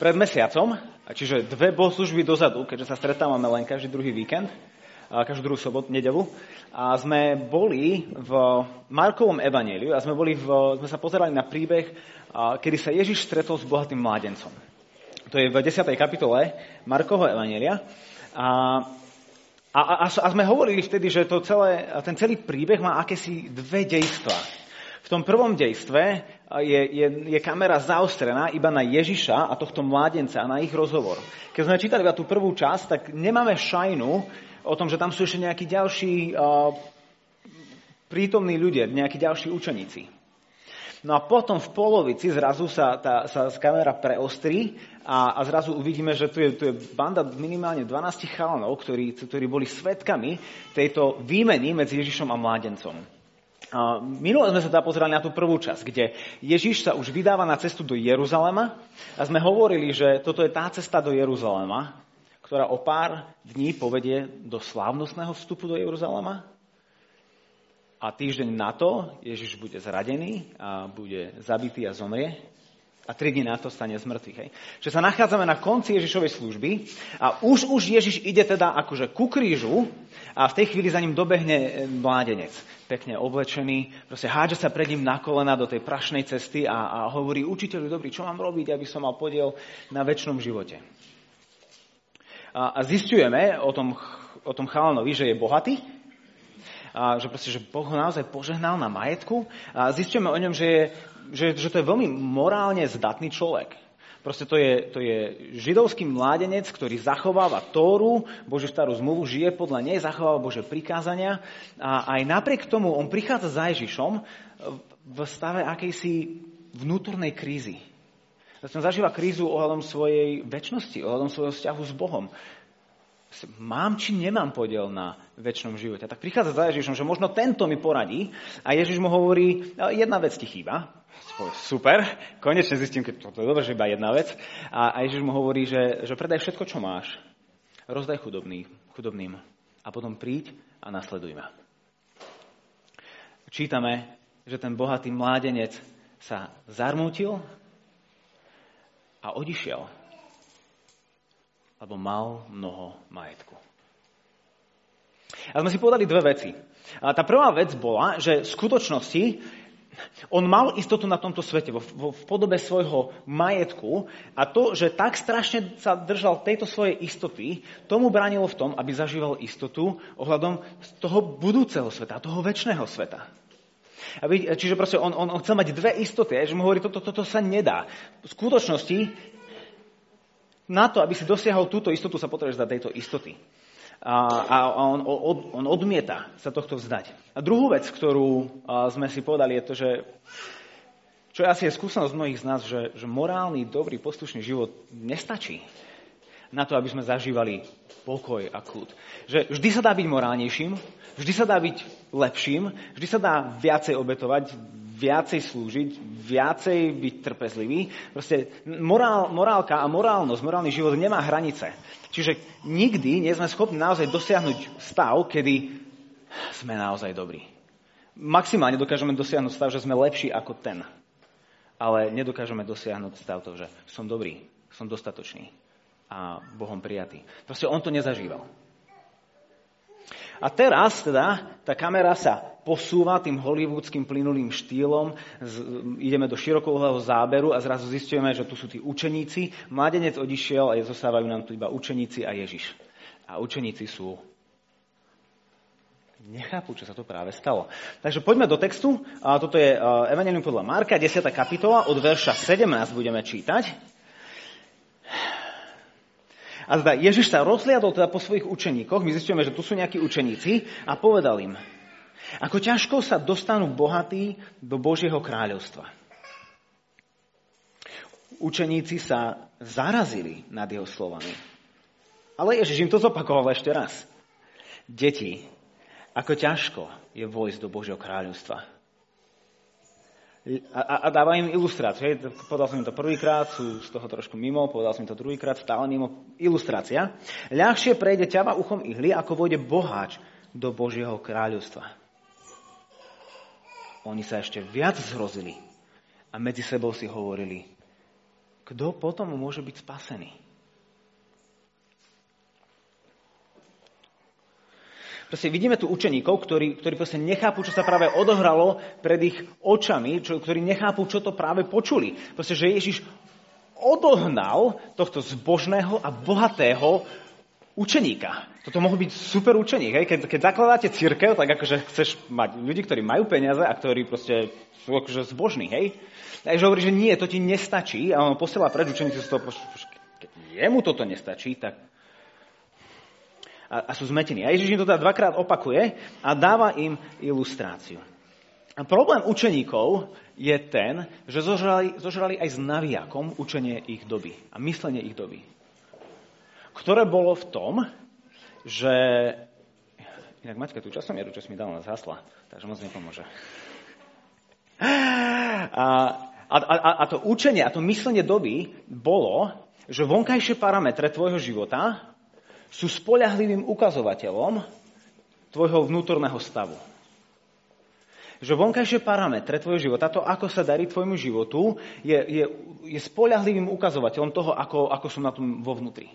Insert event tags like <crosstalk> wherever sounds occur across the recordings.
pred mesiacom, čiže dve bohoslužby dozadu, keďže sa stretávame len každý druhý víkend, každú druhú sobotu, nedelu, a sme boli v Markovom evaníliu a sme, boli v, sme sa pozerali na príbeh, kedy sa Ježiš stretol s bohatým mládencom. To je v 10. kapitole Markovho evanília. A, a, a, a sme hovorili vtedy, že to celé, ten celý príbeh má akési dve dejstva. V tom prvom dejstve je, je, je kamera zaostrená iba na Ježiša a tohto mládenca a na ich rozhovor. Keď sme čítali tú prvú časť, tak nemáme šajnu, o tom, že tam sú ešte nejakí ďalší uh, prítomní ľudia, nejakí ďalší učeníci. No a potom v polovici zrazu sa, tá, sa kamera preostrí a, a zrazu uvidíme, že tu je, tu je banda minimálne 12 chalanov, ktorí, ktorí boli svetkami tejto výmeny medzi Ježišom a mládencom. Minule sme sa teda pozerali na tú prvú časť, kde Ježiš sa už vydáva na cestu do Jeruzalema a sme hovorili, že toto je tá cesta do Jeruzalema, ktorá o pár dní povedie do slávnostného vstupu do Jeruzalema. A týždeň na to Ježiš bude zradený a bude zabitý a zomrie. A tri dní na to stane z mŕtvych. Hej. Že sa nachádzame na konci Ježišovej služby a už, už Ježiš ide teda akože ku krížu a v tej chvíli za ním dobehne mládenec. Pekne oblečený, proste hádže sa pred ním na kolena do tej prašnej cesty a, a hovorí, učiteľu dobrý, čo mám robiť, aby som mal podiel na väčšnom živote a zistujeme o tom, o tom chalanovi, že je bohatý, a že, proste, že Boh ho naozaj požehnal na majetku a zistujeme o ňom, že, je, že, že to je veľmi morálne zdatný človek. Proste to je, to je židovský mládenec, ktorý zachováva Tóru, Božiu starú zmluvu, žije podľa nej, zachováva Bože prikázania a aj napriek tomu on prichádza za Ježišom v stave akejsi vnútornej krízy. Zase zažíva krízu ohľadom svojej väčšnosti, ohľadom svojho vzťahu s Bohom. Mám či nemám podiel na väčšnom živote? Tak prichádza za Ježišom, že možno tento mi poradí a Ježiš mu hovorí, jedna vec ti chýba. Super, konečne zistím, keď to je dobré, že iba jedna vec. A, a Ježiš mu hovorí, že, že predaj všetko, čo máš. Rozdaj chudobný, chudobným a potom príď a nasleduj ma. Čítame, že ten bohatý mládenec sa zarmútil a odišiel, lebo mal mnoho majetku. A sme si povedali dve veci. A tá prvá vec bola, že v skutočnosti on mal istotu na tomto svete, vo, vo, v podobe svojho majetku a to, že tak strašne sa držal tejto svojej istoty, tomu bránilo v tom, aby zažíval istotu ohľadom toho budúceho sveta, toho väčšného sveta. Aby, čiže proste on, on, on chcel mať dve istoty, že mu hovorí, toto, toto sa nedá. V skutočnosti, na to, aby si dosiahol túto istotu, sa potrebuješ zdať tejto istoty. A, a on, od, on odmieta sa tohto vzdať. A druhú vec, ktorú sme si povedali, je to, že čo je asi je skúsenosť mnohých z nás, že, že morálny, dobrý, poslušný život nestačí na to, aby sme zažívali pokoj a kľud. Že vždy sa dá byť morálnejším, vždy sa dá byť lepším, vždy sa dá viacej obetovať, viacej slúžiť, viacej byť trpezlivý. Proste morál, morálka a morálnosť, morálny život nemá hranice. Čiže nikdy nie sme schopní naozaj dosiahnuť stav, kedy sme naozaj dobrí. Maximálne dokážeme dosiahnuť stav, že sme lepší ako ten. Ale nedokážeme dosiahnuť stav to, že som dobrý, som dostatočný a Bohom prijatý. Proste on to nezažíval. A teraz teda tá kamera sa posúva tým hollywoodským plynulým štýlom, z, ideme do širokouhlého záberu a zrazu zistujeme, že tu sú tí učeníci. Mladenec odišiel a zostávajú nám tu iba učeníci a Ježiš. A učeníci sú nechápu, čo sa to práve stalo. Takže poďme do textu. A toto je Evangelium podľa Marka, 10. kapitola, od verša 17 budeme čítať. A zda Ježiš sa rozliadol teda po svojich učeníkoch, my zistíme, že tu sú nejakí učeníci a povedal im, ako ťažko sa dostanú bohatí do Božieho kráľovstva. Učeníci sa zarazili nad jeho slovami. Ale Ježiš im to zopakoval ešte raz. Deti, ako ťažko je vojsť do Božieho kráľovstva a, a dávam im ilustráciu. Hej. Povedal som im to prvýkrát, sú z toho trošku mimo, povedal som im to druhýkrát, stále mimo. Ilustrácia. Ľahšie prejde ťava uchom ihly, ako vojde boháč do Božieho kráľovstva. Oni sa ešte viac zhrozili a medzi sebou si hovorili, kto potom môže byť spasený? Proste vidíme tu učeníkov, ktorí, ktorí proste nechápu, čo sa práve odohralo pred ich očami, čo, ktorí nechápu, čo to práve počuli. Proste, že Ježiš odohnal tohto zbožného a bohatého učeníka. Toto mohol byť super učeník. Hej? Keď, keď zakladáte církev, tak akože chceš mať ľudí, ktorí majú peniaze a ktorí proste sú akože zbožní. Hej? Takže hovorí, že nie, to ti nestačí a on posiela preč učeníci z toho, keď jemu toto nestačí, tak a, a sú zmetení. A Ježiš im to teda dvakrát opakuje a dáva im ilustráciu. A problém učeníkov je ten, že zožrali, zožrali aj s naviakom učenie ich doby a myslenie ich doby. Ktoré bolo v tom, že... Inak Maťka, tú časomieru, čo si mi dala, zhasla, takže moc nepomôže. A, a, a, a to učenie, a to myslenie doby bolo, že vonkajšie parametre tvojho života sú spoľahlivým ukazovateľom tvojho vnútorného stavu. Že vonkajšie parametre tvojho života, to, ako sa darí tvojmu životu, je, je, je spoľahlivým ukazovateľom toho, ako, ako som na tom vo vnútri.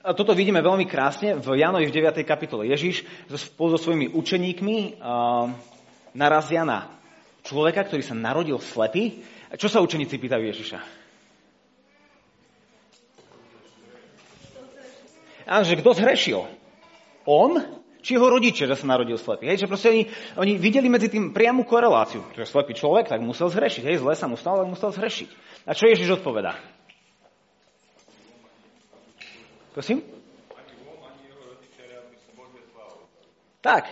Toto vidíme veľmi krásne v Janovi v 9. kapitole. Ježiš spolu so svojimi učeníkmi uh, narazia na človeka, ktorý sa narodil slepý. Čo sa učeníci pýtajú Ježiša? A že kto zhrešil? On či jeho rodičia, že sa narodil slepý. Hej, že proste oni, oni videli medzi tým priamu koreláciu. Že slepý človek, tak musel zhrešiť. Hej, zle sa mu stalo, tak musel zhrešiť. A čo Ježiš odpovedá? Prosím? Tak.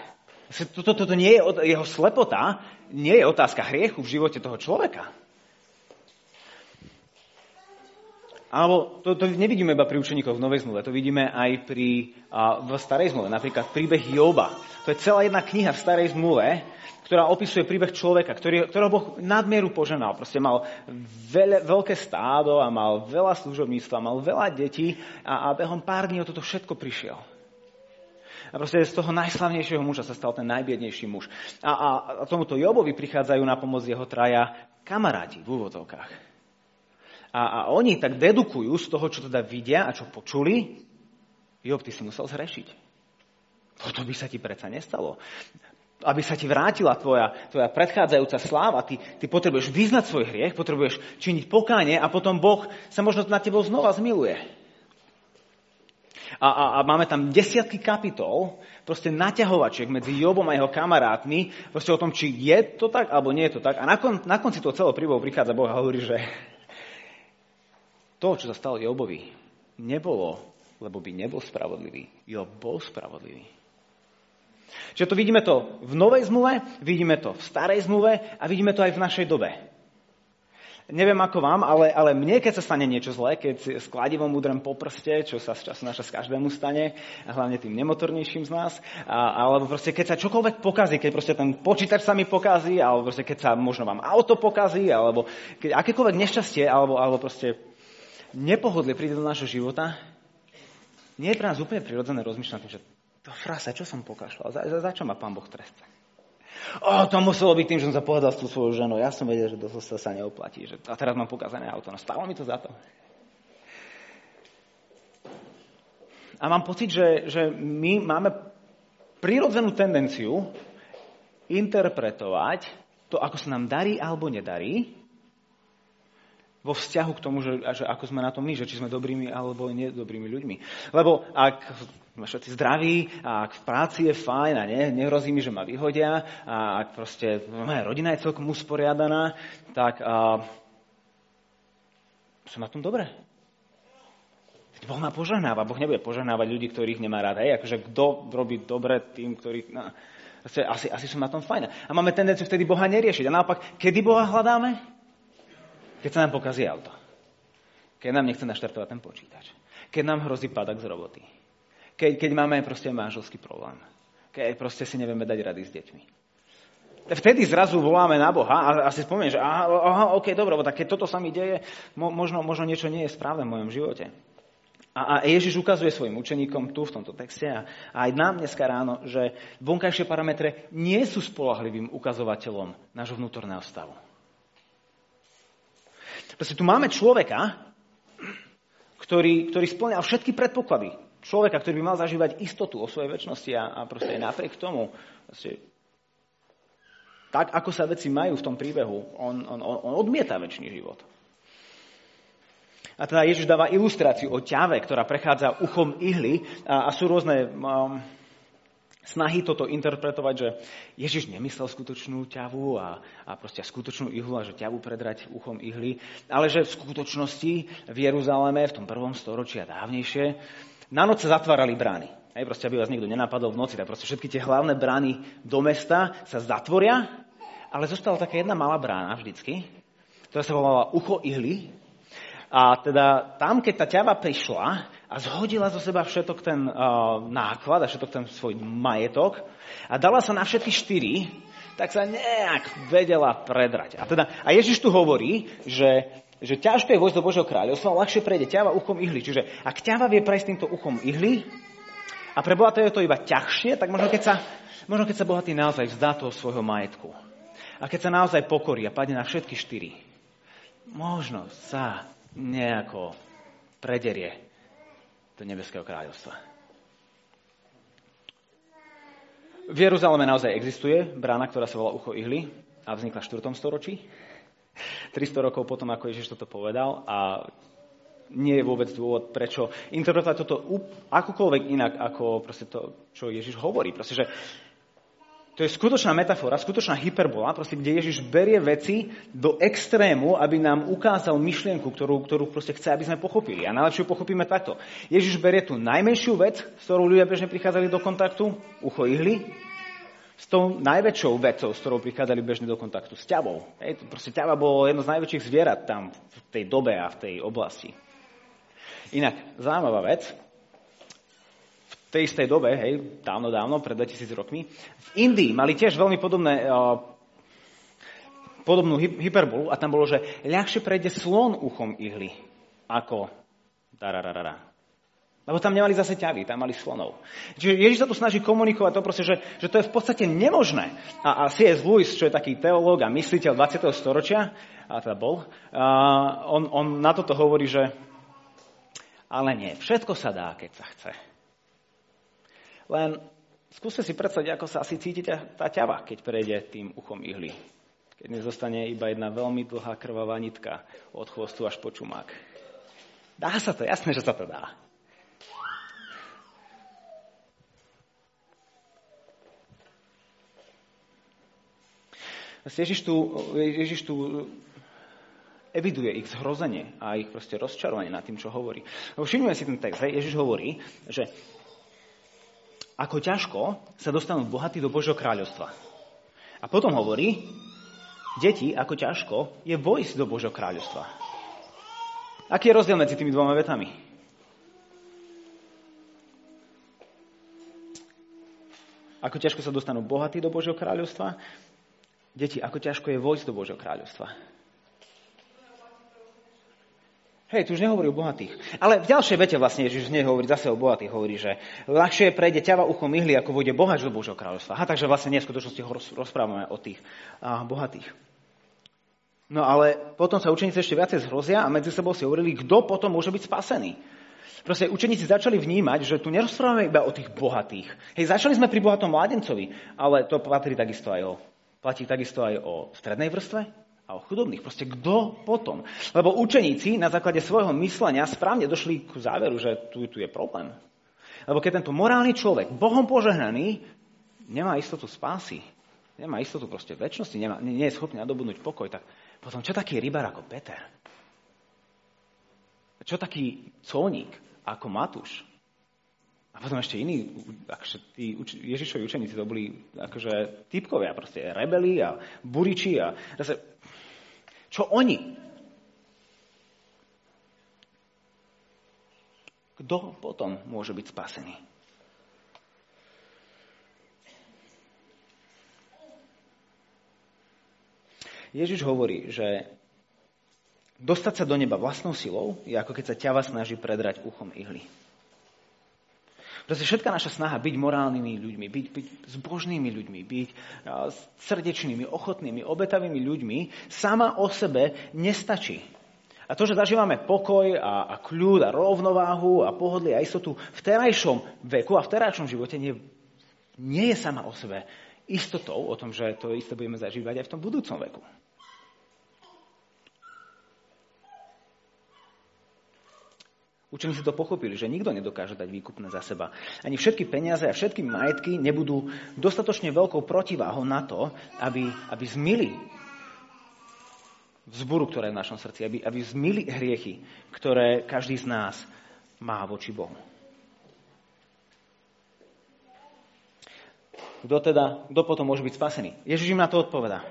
Toto, toto nie je, jeho slepota nie je otázka hriechu v živote toho človeka. Alebo to, to nevidíme iba pri učeníkoch v Novej zmluve, to vidíme aj pri, a, v Starej zmluve. Napríklad príbeh Joba. To je celá jedna kniha v Starej zmluve, ktorá opisuje príbeh človeka, ktorý, ktorého Boh nadmieru poženal. Proste mal veľa, veľké stádo a mal veľa služobníctva, mal veľa detí a, a behom pár dní o toto všetko prišiel. A proste z toho najslavnejšieho muža sa stal ten najbiednejší muž. A, a, a tomuto Jobovi prichádzajú na pomoc jeho traja kamaráti v úvodovkách. A, a oni tak dedukujú z toho, čo teda vidia a čo počuli, Job, ty si musel zrešiť. Toto by sa ti predsa nestalo. Aby sa ti vrátila tvoja, tvoja predchádzajúca sláva, ty, ty potrebuješ vyznať svoj hriech, potrebuješ činiť pokánie a potom Boh sa možno na tebou znova zmiluje. A, a, a máme tam desiatky kapitol, proste naťahovačiek medzi Jobom a jeho kamarátmi, proste o tom, či je to tak, alebo nie je to tak. A na, kon, na konci toho celého príbehu prichádza Boh a hovorí, že to, čo sa stalo Jobovi, nebolo, lebo by nebol spravodlivý. Job bol spravodlivý. Čiže to vidíme to v novej zmluve, vidíme to v starej zmluve a vidíme to aj v našej dobe. Neviem ako vám, ale, ale mne, keď sa stane niečo zlé, keď s kladivom udrem po prste, čo sa z času naša z každému stane, hlavne tým nemotornejším z nás, a, alebo proste keď sa čokoľvek pokazí, keď proste ten počítač sa mi pokazí, alebo proste keď sa možno vám auto pokazí, alebo keď akékoľvek nešťastie, alebo, alebo proste nepohodlie príde do nášho života, nie je pre nás úplne prirodzené rozmýšľať, že to frasa, čo som pokašľal, za, za, za čo ma pán Boh trestá? O, to muselo byť tým, že som sa povedal s tú svojou ženou. Ja som vedel, že to sa, sa neoplatí. Že, a teraz mám pokazané auto. No stálo mi to za to. A mám pocit, že, že my máme prirodzenú tendenciu interpretovať to, ako sa nám darí alebo nedarí, vo vzťahu k tomu, že, že ako sme na tom my, že či sme dobrými alebo nedobrými ľuďmi. Lebo ak sme všetci zdraví a ak v práci je fajn a ne, nehrozí mi, že ma vyhodia a ak proste moja rodina je celkom usporiadaná, tak a, som na tom dobre. Boh ma požehnáva. Boh nebude požehnávať ľudí, ktorých nemá rád. Hej, akože kto robí dobre tým, ktorých... No, asi, asi som na tom fajn. A máme tendenciu vtedy Boha neriešiť. A naopak, kedy Boha hľadáme? Keď sa nám pokazí auto. Keď nám nechce naštartovať ten počítač. Keď nám hrozí padak z roboty. Keď, keď máme proste manželský problém. Keď proste si nevieme dať rady s deťmi. Vtedy zrazu voláme na Boha a, a si spomiem, že aha, aha, ok, dobre, tak keď toto sa mi deje, mo, možno, možno niečo nie je správne v mojom živote. A, a Ježiš ukazuje svojim učeníkom tu v tomto texte a, a aj nám dneska ráno, že vonkajšie parametre nie sú spolahlivým ukazovateľom nášho vnútorného stavu. Proste tu máme človeka, ktorý, ktorý splňal všetky predpoklady. Človeka, ktorý by mal zažívať istotu o svojej väčšnosti a, a proste aj napriek tomu, proste, tak ako sa veci majú v tom príbehu, on, on, on odmieta väčší život. A teda Ježiš dáva ilustráciu o ťave, ktorá prechádza uchom ihly a, a sú rôzne um, snahy toto interpretovať, že Ježiš nemyslel skutočnú ťavu a, a proste skutočnú ihlu a že ťavu predrať uchom ihly, ale že v skutočnosti v Jeruzaleme v tom prvom storočí a dávnejšie na noc sa zatvárali brány. Hej, proste, aby vás nikto nenapadol v noci, tak proste všetky tie hlavné brány do mesta sa zatvoria, ale zostala taká jedna malá brána vždycky, ktorá sa volala Ucho ihly a teda tam, keď tá ťava prišla a zhodila zo seba všetok ten uh, náklad a všetok ten svoj majetok a dala sa na všetky štyri, tak sa nejak vedela predrať. A, teda, a Ježiš tu hovorí, že, že ťažko je vojsť do Božieho kráľovstva, ľahšie prejde ťava uchom ihly. Čiže ak ťava vie prejsť týmto uchom ihly a pre Boha to je to iba ťažšie, tak možno keď sa, možno keď sa bohatý naozaj vzdá toho svojho majetku a keď sa naozaj pokorí a padne na všetky štyri, možno sa nejako prederie do nebeského kráľovstva. V Jeruzaleme naozaj existuje brána, ktorá sa volá Ucho Ihly a vznikla v 4. storočí. 300 rokov potom, ako Ježiš toto povedal a nie je vôbec dôvod, prečo interpretovať toto akokoľvek inak, ako to, čo Ježiš hovorí. Proste, že to je skutočná metafora, skutočná hyperbola, proste, kde Ježiš berie veci do extrému, aby nám ukázal myšlienku, ktorú, ktorú proste chce, aby sme pochopili. A najlepšie pochopíme takto. Ježiš berie tú najmenšiu vec, s ktorou ľudia bežne prichádzali do kontaktu, ucho ihly, s tou najväčšou vecou, s ktorou prichádzali bežne do kontaktu, s ťavou. Hej, proste ťava bolo jedno z najväčších zvierat tam v tej dobe a v tej oblasti. Inak, zaujímavá vec, tej istej dobe, hej, dávno, dávno, pred 2000 rokmi, v Indii mali tiež veľmi podobné, podobnú hyperbolu a tam bolo, že ľahšie prejde slon uchom ihly ako. Lebo tam nemali zase ťavy, tam mali slonov. Čiže Ježiš sa tu snaží komunikovať to proste, že, že to je v podstate nemožné. A, a C.S. Lewis, čo je taký teológ a mysliteľ 20. storočia, a teda bol, a on, on na toto hovorí, že ale nie, všetko sa dá, keď sa chce. Len skúste si predstaviť, ako sa asi cíti tá ťava, keď prejde tým uchom ihly. Keď nezostane iba jedna veľmi dlhá krvavá nitka od chvostu až po čumák. Dá sa to, jasné, že sa to dá. Ježiš tu, Ježiš tu eviduje ich zhrozenie a ich proste rozčarovanie nad tým, čo hovorí. Všimnime si ten text. Hej. Ježiš hovorí, že ako ťažko sa dostanú bohatí do Božieho kráľovstva. A potom hovorí, deti, ako ťažko je vojsť do Božieho kráľovstva. Aký je rozdiel medzi tými dvoma vetami? Ako ťažko sa dostanú bohatí do Božieho kráľovstva? Deti, ako ťažko je vojsť do Božieho kráľovstva? Hej, tu už nehovorí o bohatých. Ale v ďalšej vete vlastne Ježiš nehovorí zase o bohatých. Hovorí, že ľahšie prejde ťava uchom ihly, ako vôjde bohač do Božieho kráľovstva. Aha, takže vlastne nie v skutočnosti ho rozprávame o tých a, bohatých. No ale potom sa učeníci ešte viacej zhrozia a medzi sebou si hovorili, kto potom môže byť spasený. Proste učeníci začali vnímať, že tu nerozprávame iba o tých bohatých. Hej, začali sme pri bohatom mladencovi, ale to patrí takisto aj o, platí takisto aj o strednej vrstve, a o chudobných. Proste kto potom? Lebo učeníci na základe svojho myslenia správne došli k záveru, že tu, tu je problém. Lebo keď tento morálny človek, Bohom požehnaný, nemá istotu spásy, nemá istotu proste väčšnosti, nemá, nie je schopný nadobudnúť pokoj, tak potom čo taký rybár ako Peter? Čo taký colník ako Matúš? A potom ešte iní, akože tí Ježišovi učeníci to boli akože typkovia, proste rebeli a buriči a zase čo oni? Kto potom môže byť spasený? Ježiš hovorí, že dostať sa do neba vlastnou silou je ako keď sa ťava snaží predrať uchom ihly. Proste všetká naša snaha byť morálnymi ľuďmi, byť, byť zbožnými ľuďmi, byť srdečnými, ochotnými, obetavými ľuďmi sama o sebe nestačí. A to, že zažívame pokoj a, a kľud a rovnováhu a pohodlie a istotu v terajšom veku a v terajšom živote nie, nie je sama o sebe istotou o tom, že to isté budeme zažívať aj v tom budúcom veku. Učeníci to pochopili, že nikto nedokáže dať výkupné za seba. Ani všetky peniaze a všetky majetky nebudú dostatočne veľkou protiváhou na to, aby, aby zmili vzburu, ktorá je v našom srdci, aby, aby zmili hriechy, ktoré každý z nás má voči Bohu. Kto teda, kto potom môže byť spasený? Ježiš im na to odpovedá.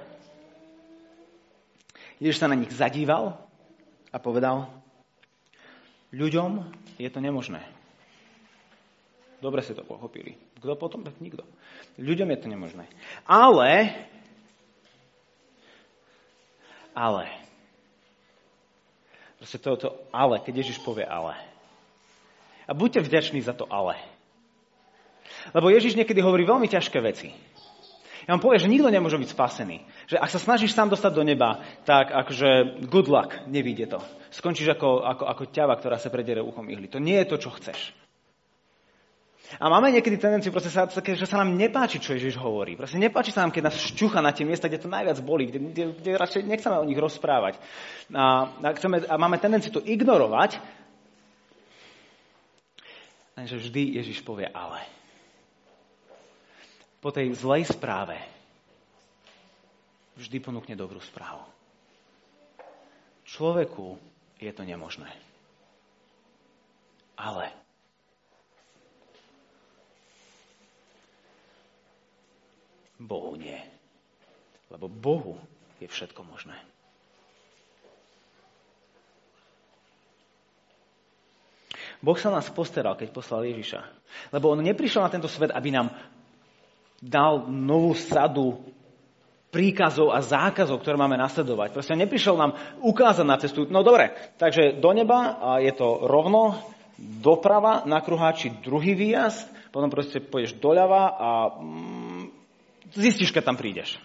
Ježiš sa na nich zadíval a povedal, Ľuďom je to nemožné. Dobre ste to pochopili. Kto potom? Tak nikto. Ľuďom je to nemožné. Ale, ale, proste to, to ale, keď Ježiš povie ale. A buďte vďační za to ale. Lebo Ježiš niekedy hovorí veľmi ťažké veci. Ja vám poviem, že nikto nemôže byť spasený. Že ak sa snažíš sám dostať do neba, tak akože good luck, nevíde to. Skončíš ako, ako, ako ťava, ktorá sa predere uchom ihly. To nie je to, čo chceš. A máme niekedy tendenciu, proste sa, že sa nám nepáči, čo Ježiš hovorí. Proste nepáči sa nám, keď nás šťucha na tie miesta, kde to najviac boli, kde, kde, kde radšej nechceme o nich rozprávať. A, a, chceme, a máme tendenciu to ignorovať, lenže vždy Ježiš povie ale po tej zlej správe vždy ponúkne dobrú správu. Človeku je to nemožné. Ale Bohu nie. Lebo Bohu je všetko možné. Boh sa nás postaral, keď poslal Ježiša. Lebo on neprišiel na tento svet, aby nám dal novú sadu príkazov a zákazov, ktoré máme nasledovať. Proste neprišiel nám ukázať na cestu. No dobre, takže do neba a je to rovno, doprava na kruháči druhý výjazd, potom proste pôjdeš doľava a mm, zistíš, keď tam prídeš.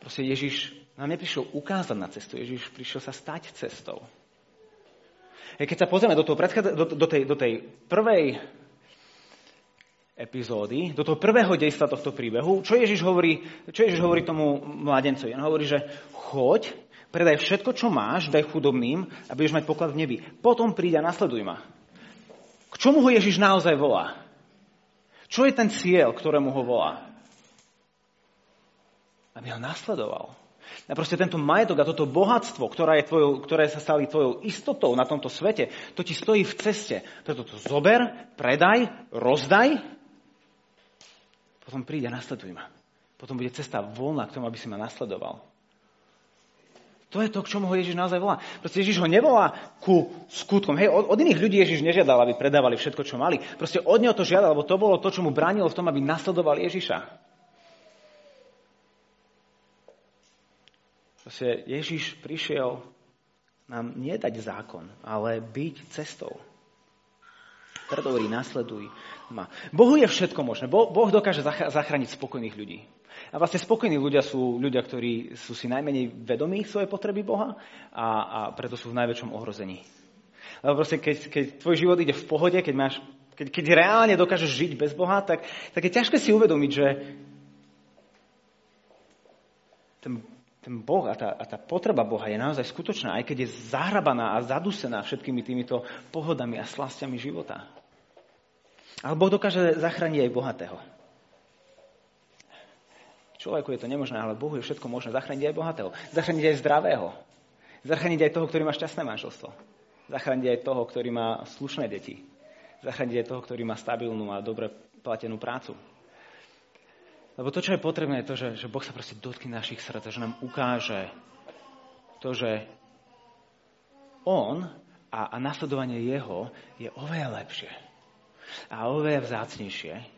Proste Ježiš nám neprišiel ukázať na cestu, Ježiš prišiel sa stať cestou. Keď sa pozrieme do, toho do, do, tej, do tej prvej epizódy, do toho prvého dejstva tohto príbehu, čo Ježiš hovorí, čo Ježiš hovorí tomu mladencovi? On hovorí, že choď, predaj všetko, čo máš, daj chudobným a budeš mať poklad v nebi. Potom príď a nasleduj ma. K čomu ho Ježiš naozaj volá? Čo je ten cieľ, ktorému ho volá? Aby ho nasledoval. A proste tento majetok a toto bohatstvo, ktoré, je tvojou, ktoré sa stali tvojou istotou na tomto svete, to ti stojí v ceste. Preto to zober, predaj, rozdaj potom príde a nasleduj ma. Potom bude cesta voľná k tomu, aby si ma nasledoval. To je to, k čomu ho Ježiš naozaj volá. Proste Ježiš ho nevolá ku skutkom. Hej, od, od iných ľudí Ježiš nežiadal, aby predávali všetko, čo mali. Proste od neho to žiadal, lebo to bolo to, čo mu bránilo v tom, aby nasledoval Ježiša. Proste Ježiš prišiel nám nie dať zákon, ale byť cestou. Preto hovorí, nasleduj ma. Bohu je všetko možné. Boh, boh dokáže zachrániť spokojných ľudí. A vlastne spokojní ľudia sú ľudia, ktorí sú si najmenej vedomí svojej potreby Boha a, a preto sú v najväčšom ohrození. Lebo proste, keď, keď tvoj život ide v pohode, keď, máš, keď, keď reálne dokážeš žiť bez Boha, tak, tak je ťažké si uvedomiť, že ten, ten Boh a tá, a tá potreba Boha je naozaj skutočná, aj keď je zahrabaná a zadusená všetkými týmito pohodami a slastiami života. Ale Boh dokáže zachrániť aj bohatého. Človeku je to nemožné, ale Bohu je všetko možné. Zachrániť aj bohatého. Zachrániť aj zdravého. Zachrániť aj toho, ktorý má šťastné manželstvo. Zachrániť aj toho, ktorý má slušné deti. Zachrániť aj toho, ktorý má stabilnú a dobre platenú prácu. Lebo to, čo je potrebné, je to, že, že Boh sa proste dotkne našich srdc, že nám ukáže to, že On a, a nasledovanie Jeho je oveľa lepšie a oveľa vzácnejšie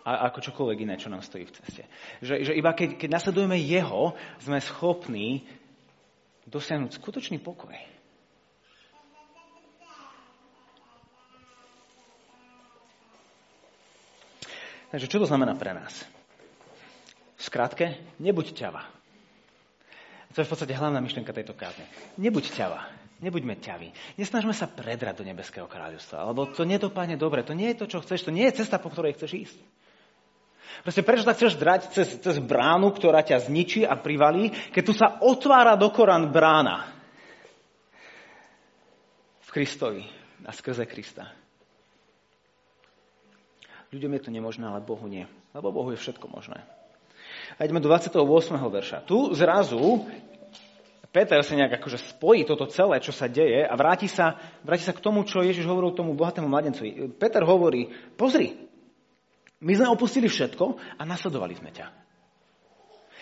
ako čokoľvek iné, čo nám stojí v ceste. Že, že iba keď, keď nasledujeme Jeho, sme schopní dosiahnuť skutočný pokoj. Takže čo to znamená pre nás? V nebuď ťava. To je v podstate hlavná myšlienka tejto kázne. Nebuď ťava. Nebuďme ťaví. Nesnažme sa predrať do nebeského kráľovstva. Alebo to nedopadne dobre. To nie je to, čo chceš. To nie je cesta, po ktorej chceš ísť. Proste prečo sa chceš drať cez, cez bránu, ktorá ťa zničí a privalí, keď tu sa otvára do Korán brána v Kristovi a skrze Krista. Ľuďom je to nemožné, ale Bohu nie. Lebo Bohu je všetko možné. A ideme do 28. verša. Tu zrazu Peter sa nejak akože spojí toto celé, čo sa deje a vráti sa, vráti sa k tomu, čo Ježiš hovoril tomu bohatému mladencovi. Peter hovorí, pozri, my sme opustili všetko a nasledovali sme ťa.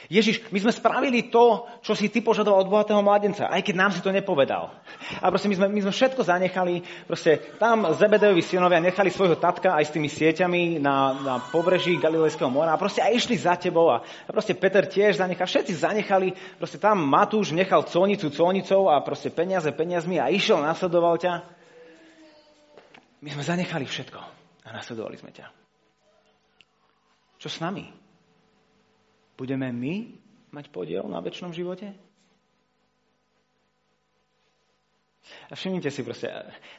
Ježiš, my sme spravili to, čo si ty požadoval od bohatého mladenca, aj keď nám si to nepovedal. A proste my sme, my sme všetko zanechali, proste tam Zebedejovi synovia nechali svojho tatka aj s tými sieťami na, na pobreží Galilejského mora a proste aj išli za tebou a, proste Peter tiež zanechal, všetci zanechali, proste tam Matúš nechal colnicu colnicou a proste peniaze peniazmi a išiel, nasledoval ťa. My sme zanechali všetko a nasledovali sme ťa. Čo s nami? Budeme my mať podiel na väčšnom živote? A všimnite si proste,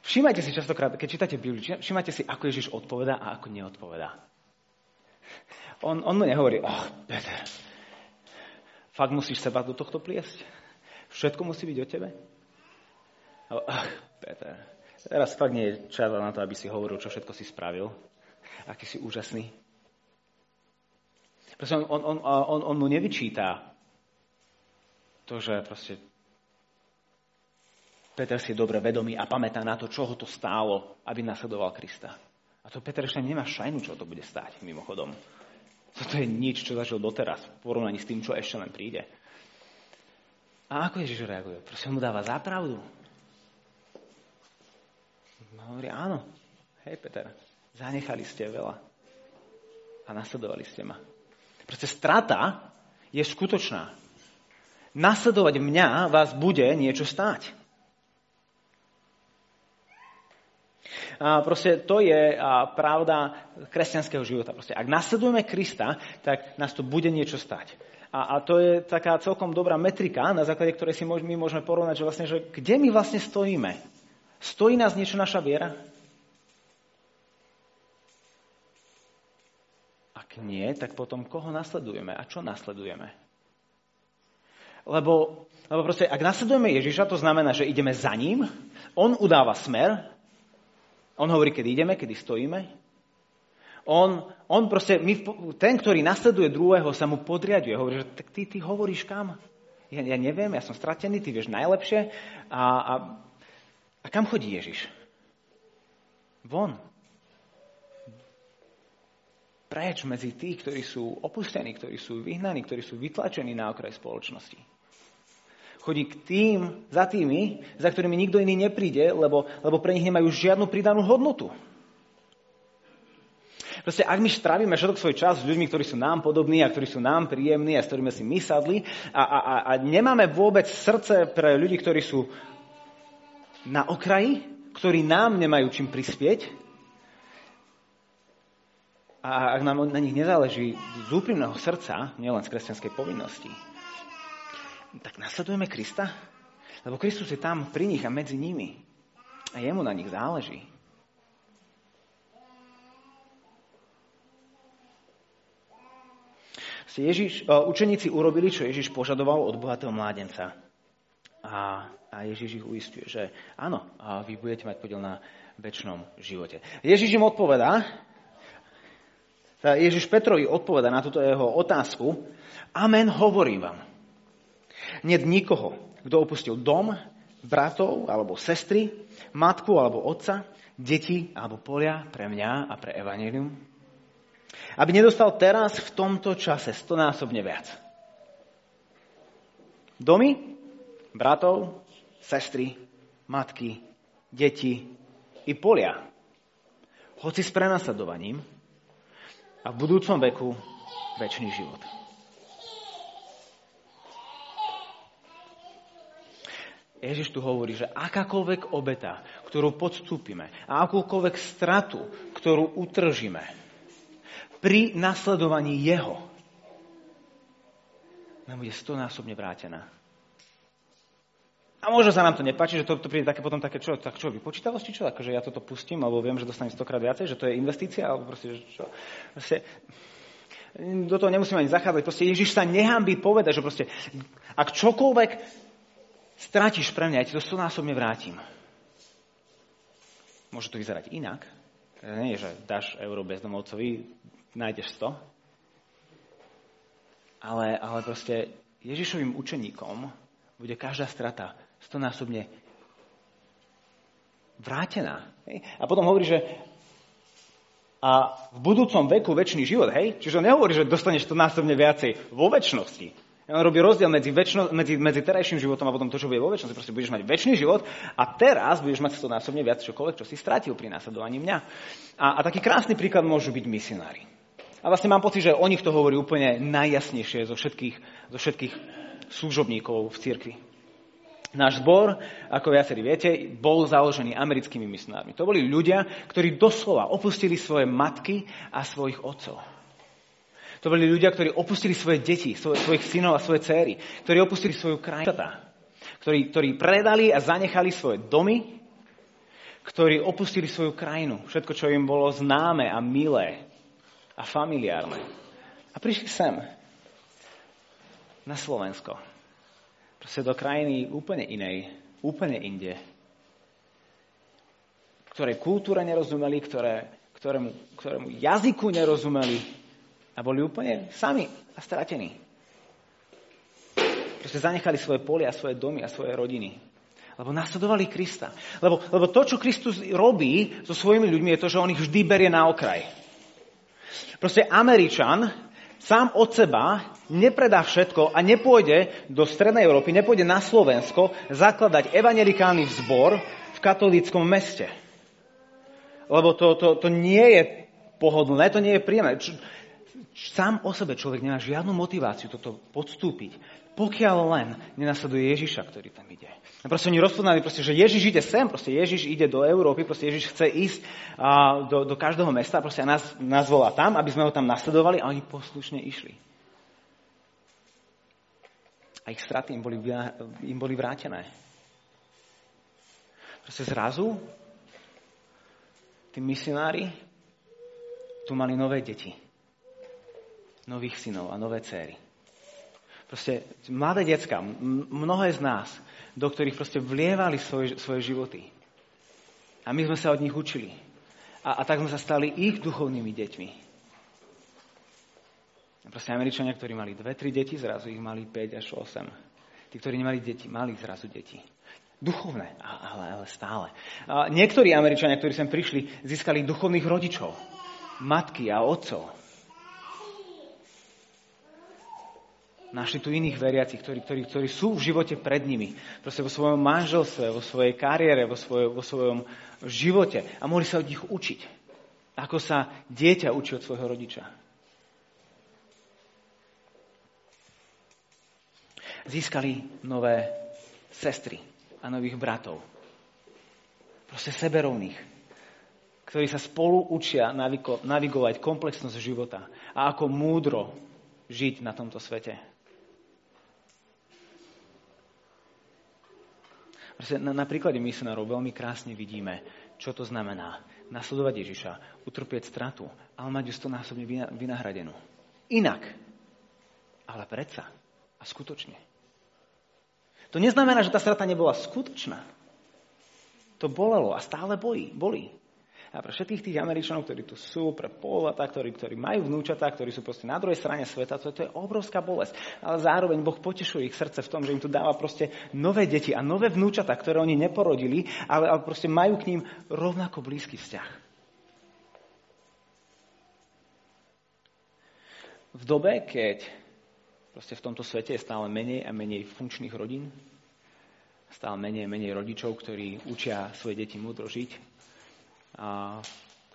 všimajte si častokrát, keď čítate Bibliu, všimajte si, ako Ježiš odpovedá a ako neodpovedá. On, on mu nehovorí, oh, Peter, fakt musíš seba do tohto pliesť? Všetko musí byť o tebe? Oh, Peter, teraz fakt nie je čas na to, aby si hovoril, čo všetko si spravil. Aký si úžasný. Proste on, on, on, on, on mu nevyčíta to, že proste Peter si je dobre vedomý a pamätá na to, čo ho to stálo, aby nasledoval Krista. A to Peter ešte nemá šajnu, čo to bude stáť, mimochodom. Toto je nič, čo zažil doteraz, v porovnaní s tým, čo ešte len príde. A ako Ježiš reaguje? Proste mu dáva zápravdu. Hovorí, áno, hej Peter, zanechali ste veľa a nasledovali ste ma. Proste strata je skutočná. Nasledovať mňa vás bude niečo stáť. A proste to je pravda kresťanského života. Proste, ak nasledujeme Krista, tak nás to bude niečo stať. A, a to je taká celkom dobrá metrika, na základe ktorej si my môžeme porovnať, že vlastne, že kde my vlastne stojíme. Stojí nás niečo naša viera? Nie, tak potom koho nasledujeme a čo nasledujeme? Lebo, lebo proste, ak nasledujeme Ježiša, to znamená, že ideme za ním, on udáva smer, on hovorí, kedy ideme, kedy stojíme. On, on proste, my, ten, ktorý nasleduje druhého, sa mu podriaduje. Hovorí, že tak ty, ty hovoríš kam? Ja, ja neviem, ja som stratený, ty vieš najlepšie. A, a, a kam chodí Ježiš? Von preč medzi tých, ktorí sú opustení, ktorí sú vyhnaní, ktorí sú vytlačení na okraj spoločnosti. Chodí k tým, za tými, za ktorými nikto iný nepríde, lebo, lebo pre nich nemajú žiadnu pridanú hodnotu. Proste, ak my strávime všetok svoj čas s ľuďmi, ktorí sú nám podobní a ktorí sú nám príjemní a s ktorými si my sadli a, a, a, a nemáme vôbec srdce pre ľudí, ktorí sú na okraji, ktorí nám nemajú čím prispieť, a ak nám na nich nezáleží z úprimného srdca, nielen z kresťanskej povinnosti, tak nasledujeme Krista? Lebo Kristus je tam pri nich a medzi nimi. A jemu na nich záleží. Ježiš, učeníci urobili, čo Ježiš požadoval od bohatého mládenca. A, a Ježiš ich uistuje, že áno, vy budete mať podiel na väčšnom živote. Ježiš im odpovedá, Ježiš Petrovi odpoveda na túto jeho otázku. Amen, hovorím vám. Niet nikoho, kto opustil dom, bratov alebo sestry, matku alebo otca, deti alebo polia pre mňa a pre evanelium, aby nedostal teraz v tomto čase stonásobne viac. Domy, bratov, sestry, matky, deti i polia. Hoci s prenasledovaním, a v budúcom veku väčší život. Ježiš tu hovorí, že akákoľvek obeta, ktorú podstúpime a akúkoľvek stratu, ktorú utržíme pri nasledovaní Jeho, nám bude stonásobne vrátená A možno sa nám to nepáči, že to, to príde také potom také, čo, tak čo, vypočítavosť, čo, akože ja toto pustím, alebo viem, že dostanem stokrát viacej, že to je investícia, alebo proste, že čo. Proste, do toho nemusíme ani zachádzať. Proste Ježiš sa nehambí povedať, že proste, ak čokoľvek strátiš pre mňa, ja ti to stonásobne vrátim. Môže to vyzerať inak. Nie je, že dáš euro bezdomovcovi, nájdeš 100. Ale, ale proste Ježišovým učeníkom bude každá strata stonásobne vrátená. Hej? A potom hovorí, že a v budúcom veku väčší život, hej? Čiže on nehovorí, že dostaneš to násobne viacej vo väčšnosti. On robí rozdiel medzi, väčno, medzi, medzi terajším životom a potom to, čo bude vo väčšnosti. Proste budeš mať väčší život a teraz budeš mať to násobne viac čokoľvek, čo si strátil pri následovaní mňa. A, a taký krásny príklad môžu byť misionári. A vlastne mám pocit, že o nich to hovorí úplne najjasnejšie zo všetkých, zo všetkých služobníkov v cirkvi. Náš zbor, ako viacerí viete, bol založený americkými misionármi. To boli ľudia, ktorí doslova opustili svoje matky a svojich otcov. To boli ľudia, ktorí opustili svoje deti, svojich synov a svoje céry, ktorí opustili svoju krajinu, ktorí, ktorí predali a zanechali svoje domy, ktorí opustili svoju krajinu, všetko, čo im bolo známe a milé a familiárne. A prišli sem, na Slovensko proste do krajiny úplne inej, úplne inde, ktoré kultúre nerozumeli, ktoré, ktorému, ktorému jazyku nerozumeli a boli úplne sami a stratení. Proste zanechali svoje polia, svoje domy a svoje rodiny. Lebo nasledovali Krista. Lebo, lebo to, čo Kristus robí so svojimi ľuďmi, je to, že on ich vždy berie na okraj. Proste Američan sám od seba nepredá všetko a nepôjde do Strednej Európy, nepôjde na Slovensko zakladať evangelikálny zbor v katolíckom meste. Lebo to, to, to nie je pohodlné, to nie je príjemné. Č, sám o sebe človek nemá žiadnu motiváciu toto podstúpiť, pokiaľ len nenasleduje Ježiša, ktorý tam ide. A proste oni rozpoznali, proste, že Ježiš ide sem, proste Ježiš ide do Európy, proste Ježiš chce ísť a, do, do každého mesta proste a nás, nás volá tam, aby sme ho tam nasledovali a oni poslušne išli a ich straty im boli, im boli vrátené. Proste zrazu tí misionári tu mali nové deti, nových synov a nové céry. Proste mladé decka, mnohé z nás, do ktorých proste vlievali svoje, svoje životy. A my sme sa od nich učili. A, a tak sme sa stali ich duchovnými deťmi. Proste Američania, ktorí mali dve, tri deti, zrazu ich mali 5 až 8. Tí, ktorí nemali deti, mali zrazu deti. Duchovné, ale, ale stále. A niektorí Američania, ktorí sem prišli, získali duchovných rodičov. Matky a otcov. Našli tu iných veriacich, ktorí, ktorí, ktorí sú v živote pred nimi. Proste vo svojom manželstve, vo svojej kariére, vo, svoj, vo svojom živote. A mohli sa od nich učiť. Ako sa dieťa učí od svojho rodiča. Získali nové sestry a nových bratov. Proste seberovných, ktorí sa spolu učia navigovať komplexnosť života a ako múdro žiť na tomto svete. Proste na, na príklade misionárov veľmi krásne vidíme, čo to znamená nasledovať Ježiša, utrpieť stratu, ale mať ju stonásobne vynahradenú. Inak, ale predsa a skutočne. To neznamená, že tá strata nebola skutočná. To bolelo a stále bojí, bolí. A pre všetkých tých Američanov, ktorí tu sú, pre Polata, ktorí, ktorí majú vnúčatá, ktorí sú proste na druhej strane sveta, to, to je obrovská bolesť. Ale zároveň Boh potešuje ich srdce v tom, že im tu dáva proste nové deti a nové vnúčatá, ktoré oni neporodili, ale, ale proste majú k ním rovnako blízky vzťah. V dobe, keď Proste v tomto svete je stále menej a menej funkčných rodín, stále menej a menej rodičov, ktorí učia svoje deti múdro žiť. A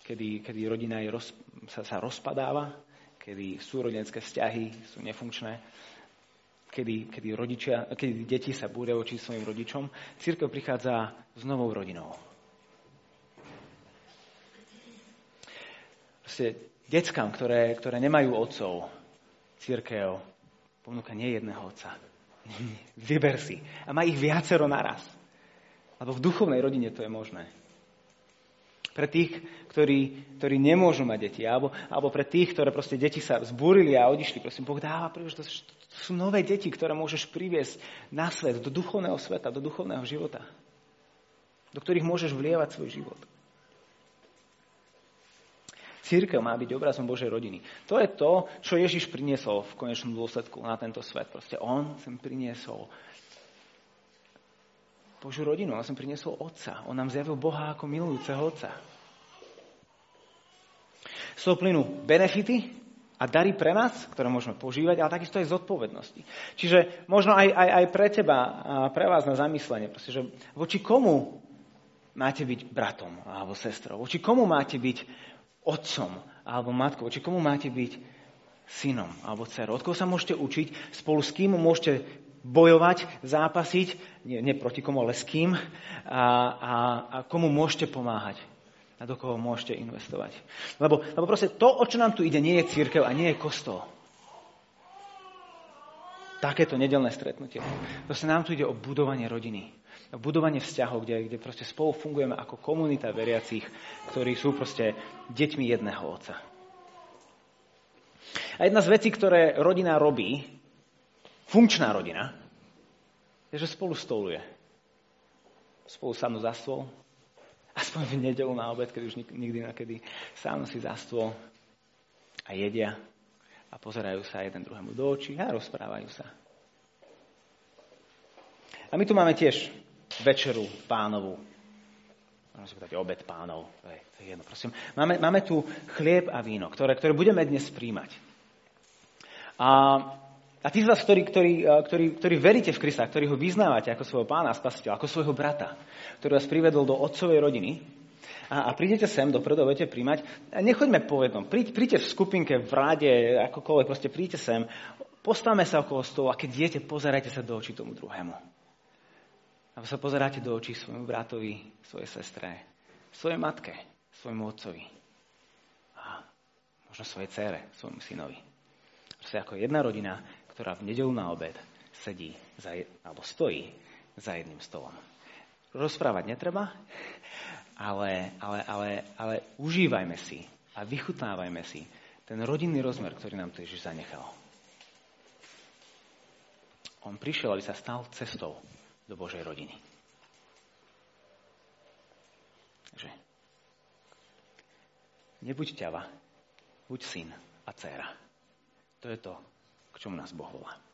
kedy, kedy rodina je roz, sa, sa rozpadáva, kedy súrodenské vzťahy sú nefunkčné, kedy, kedy, rodičia, kedy deti sa búria voči svojim rodičom, církev prichádza s novou rodinou. Proste deckám, ktoré, ktoré nemajú otcov, církev ponúka nie jedného otca, <laughs> Vyber si. A má ich viacero naraz. Lebo v duchovnej rodine to je možné. Pre tých, ktorí, ktorí nemôžu mať deti, alebo, alebo pre tých, ktoré proste deti sa zbúrili a odišli. Prosím, Boh dáva príležitosť. To sú nové deti, ktoré môžeš priviesť na svet, do duchovného sveta, do duchovného života. Do ktorých môžeš vlievať svoj život. Církev má byť obrazom Božej rodiny. To je to, čo Ježiš priniesol v konečnom dôsledku na tento svet. Proste on sem priniesol Božiu rodinu. On som priniesol Otca. On nám zjavil Boha ako milujúceho Otca. Z toho plynú benefity a dary pre nás, ktoré môžeme požívať, ale takisto aj zodpovednosti. Čiže možno aj, aj, aj pre teba a pre vás na zamyslenie, proste, že voči komu máte byť bratom alebo sestrou, voči komu máte byť otcom alebo matkou, voči komu máte byť synom alebo dcerou. Od koho sa môžete učiť, spolu s kým môžete bojovať, zápasiť, nie, nie proti komu, ale s kým a, a, a komu môžete pomáhať a do koho môžete investovať. Lebo, lebo proste to, o čo nám tu ide, nie je církev a nie je kostol. Takéto nedelné stretnutie. Proste nám tu ide o budovanie rodiny. Budovanie vzťahov, kde, kde proste spolu fungujeme ako komunita veriacich, ktorí sú proste deťmi jedného otca. A jedna z vecí, ktoré rodina robí, funkčná rodina je, že spolu stoluje. Spolu sadnú za stôl, aspoň v nedelu na obed, keď už nikdy nakedy sadnú si za stôl a jedia a pozerajú sa jeden druhému do očí a rozprávajú sa. A my tu máme tiež večeru pánovu. Môžem si povedať obed pánov. To to je jedno, prosím. Máme, máme tu chlieb a víno, ktoré, ktoré budeme dnes príjmať. A a tí z vás, ktorí, ktorí, ktorí, ktorí veríte v Krista, ktorí ho vyznávate ako svojho pána a spasiteľa, ako svojho brata, ktorý vás privedol do otcovej rodiny, a, a prídete sem dopredu budete príjmať, nechoďme po jednom, príď, príďte v skupinke, v rade, akokoľvek, proste príďte sem, postavme sa okolo stolu a keď idete, pozerajte sa do očí tomu druhému. A sa pozeráte do očí svojmu bratovi, svojej sestre, svojej matke, svojmu otcovi a možno svojej cére, svojmu synovi. Proste ako jedna rodina, ktorá v nedelu na obed sedí za, alebo stojí za jedným stolom. Rozprávať netreba, ale, ale, ale, ale užívajme si a vychutnávajme si ten rodinný rozmer, ktorý nám tu Ježiš zanechal. On prišiel, aby sa stal cestou do Božej rodiny. Takže nebuď ťava, buď syn a dcéra. To je to, k čomu nás Boh volá.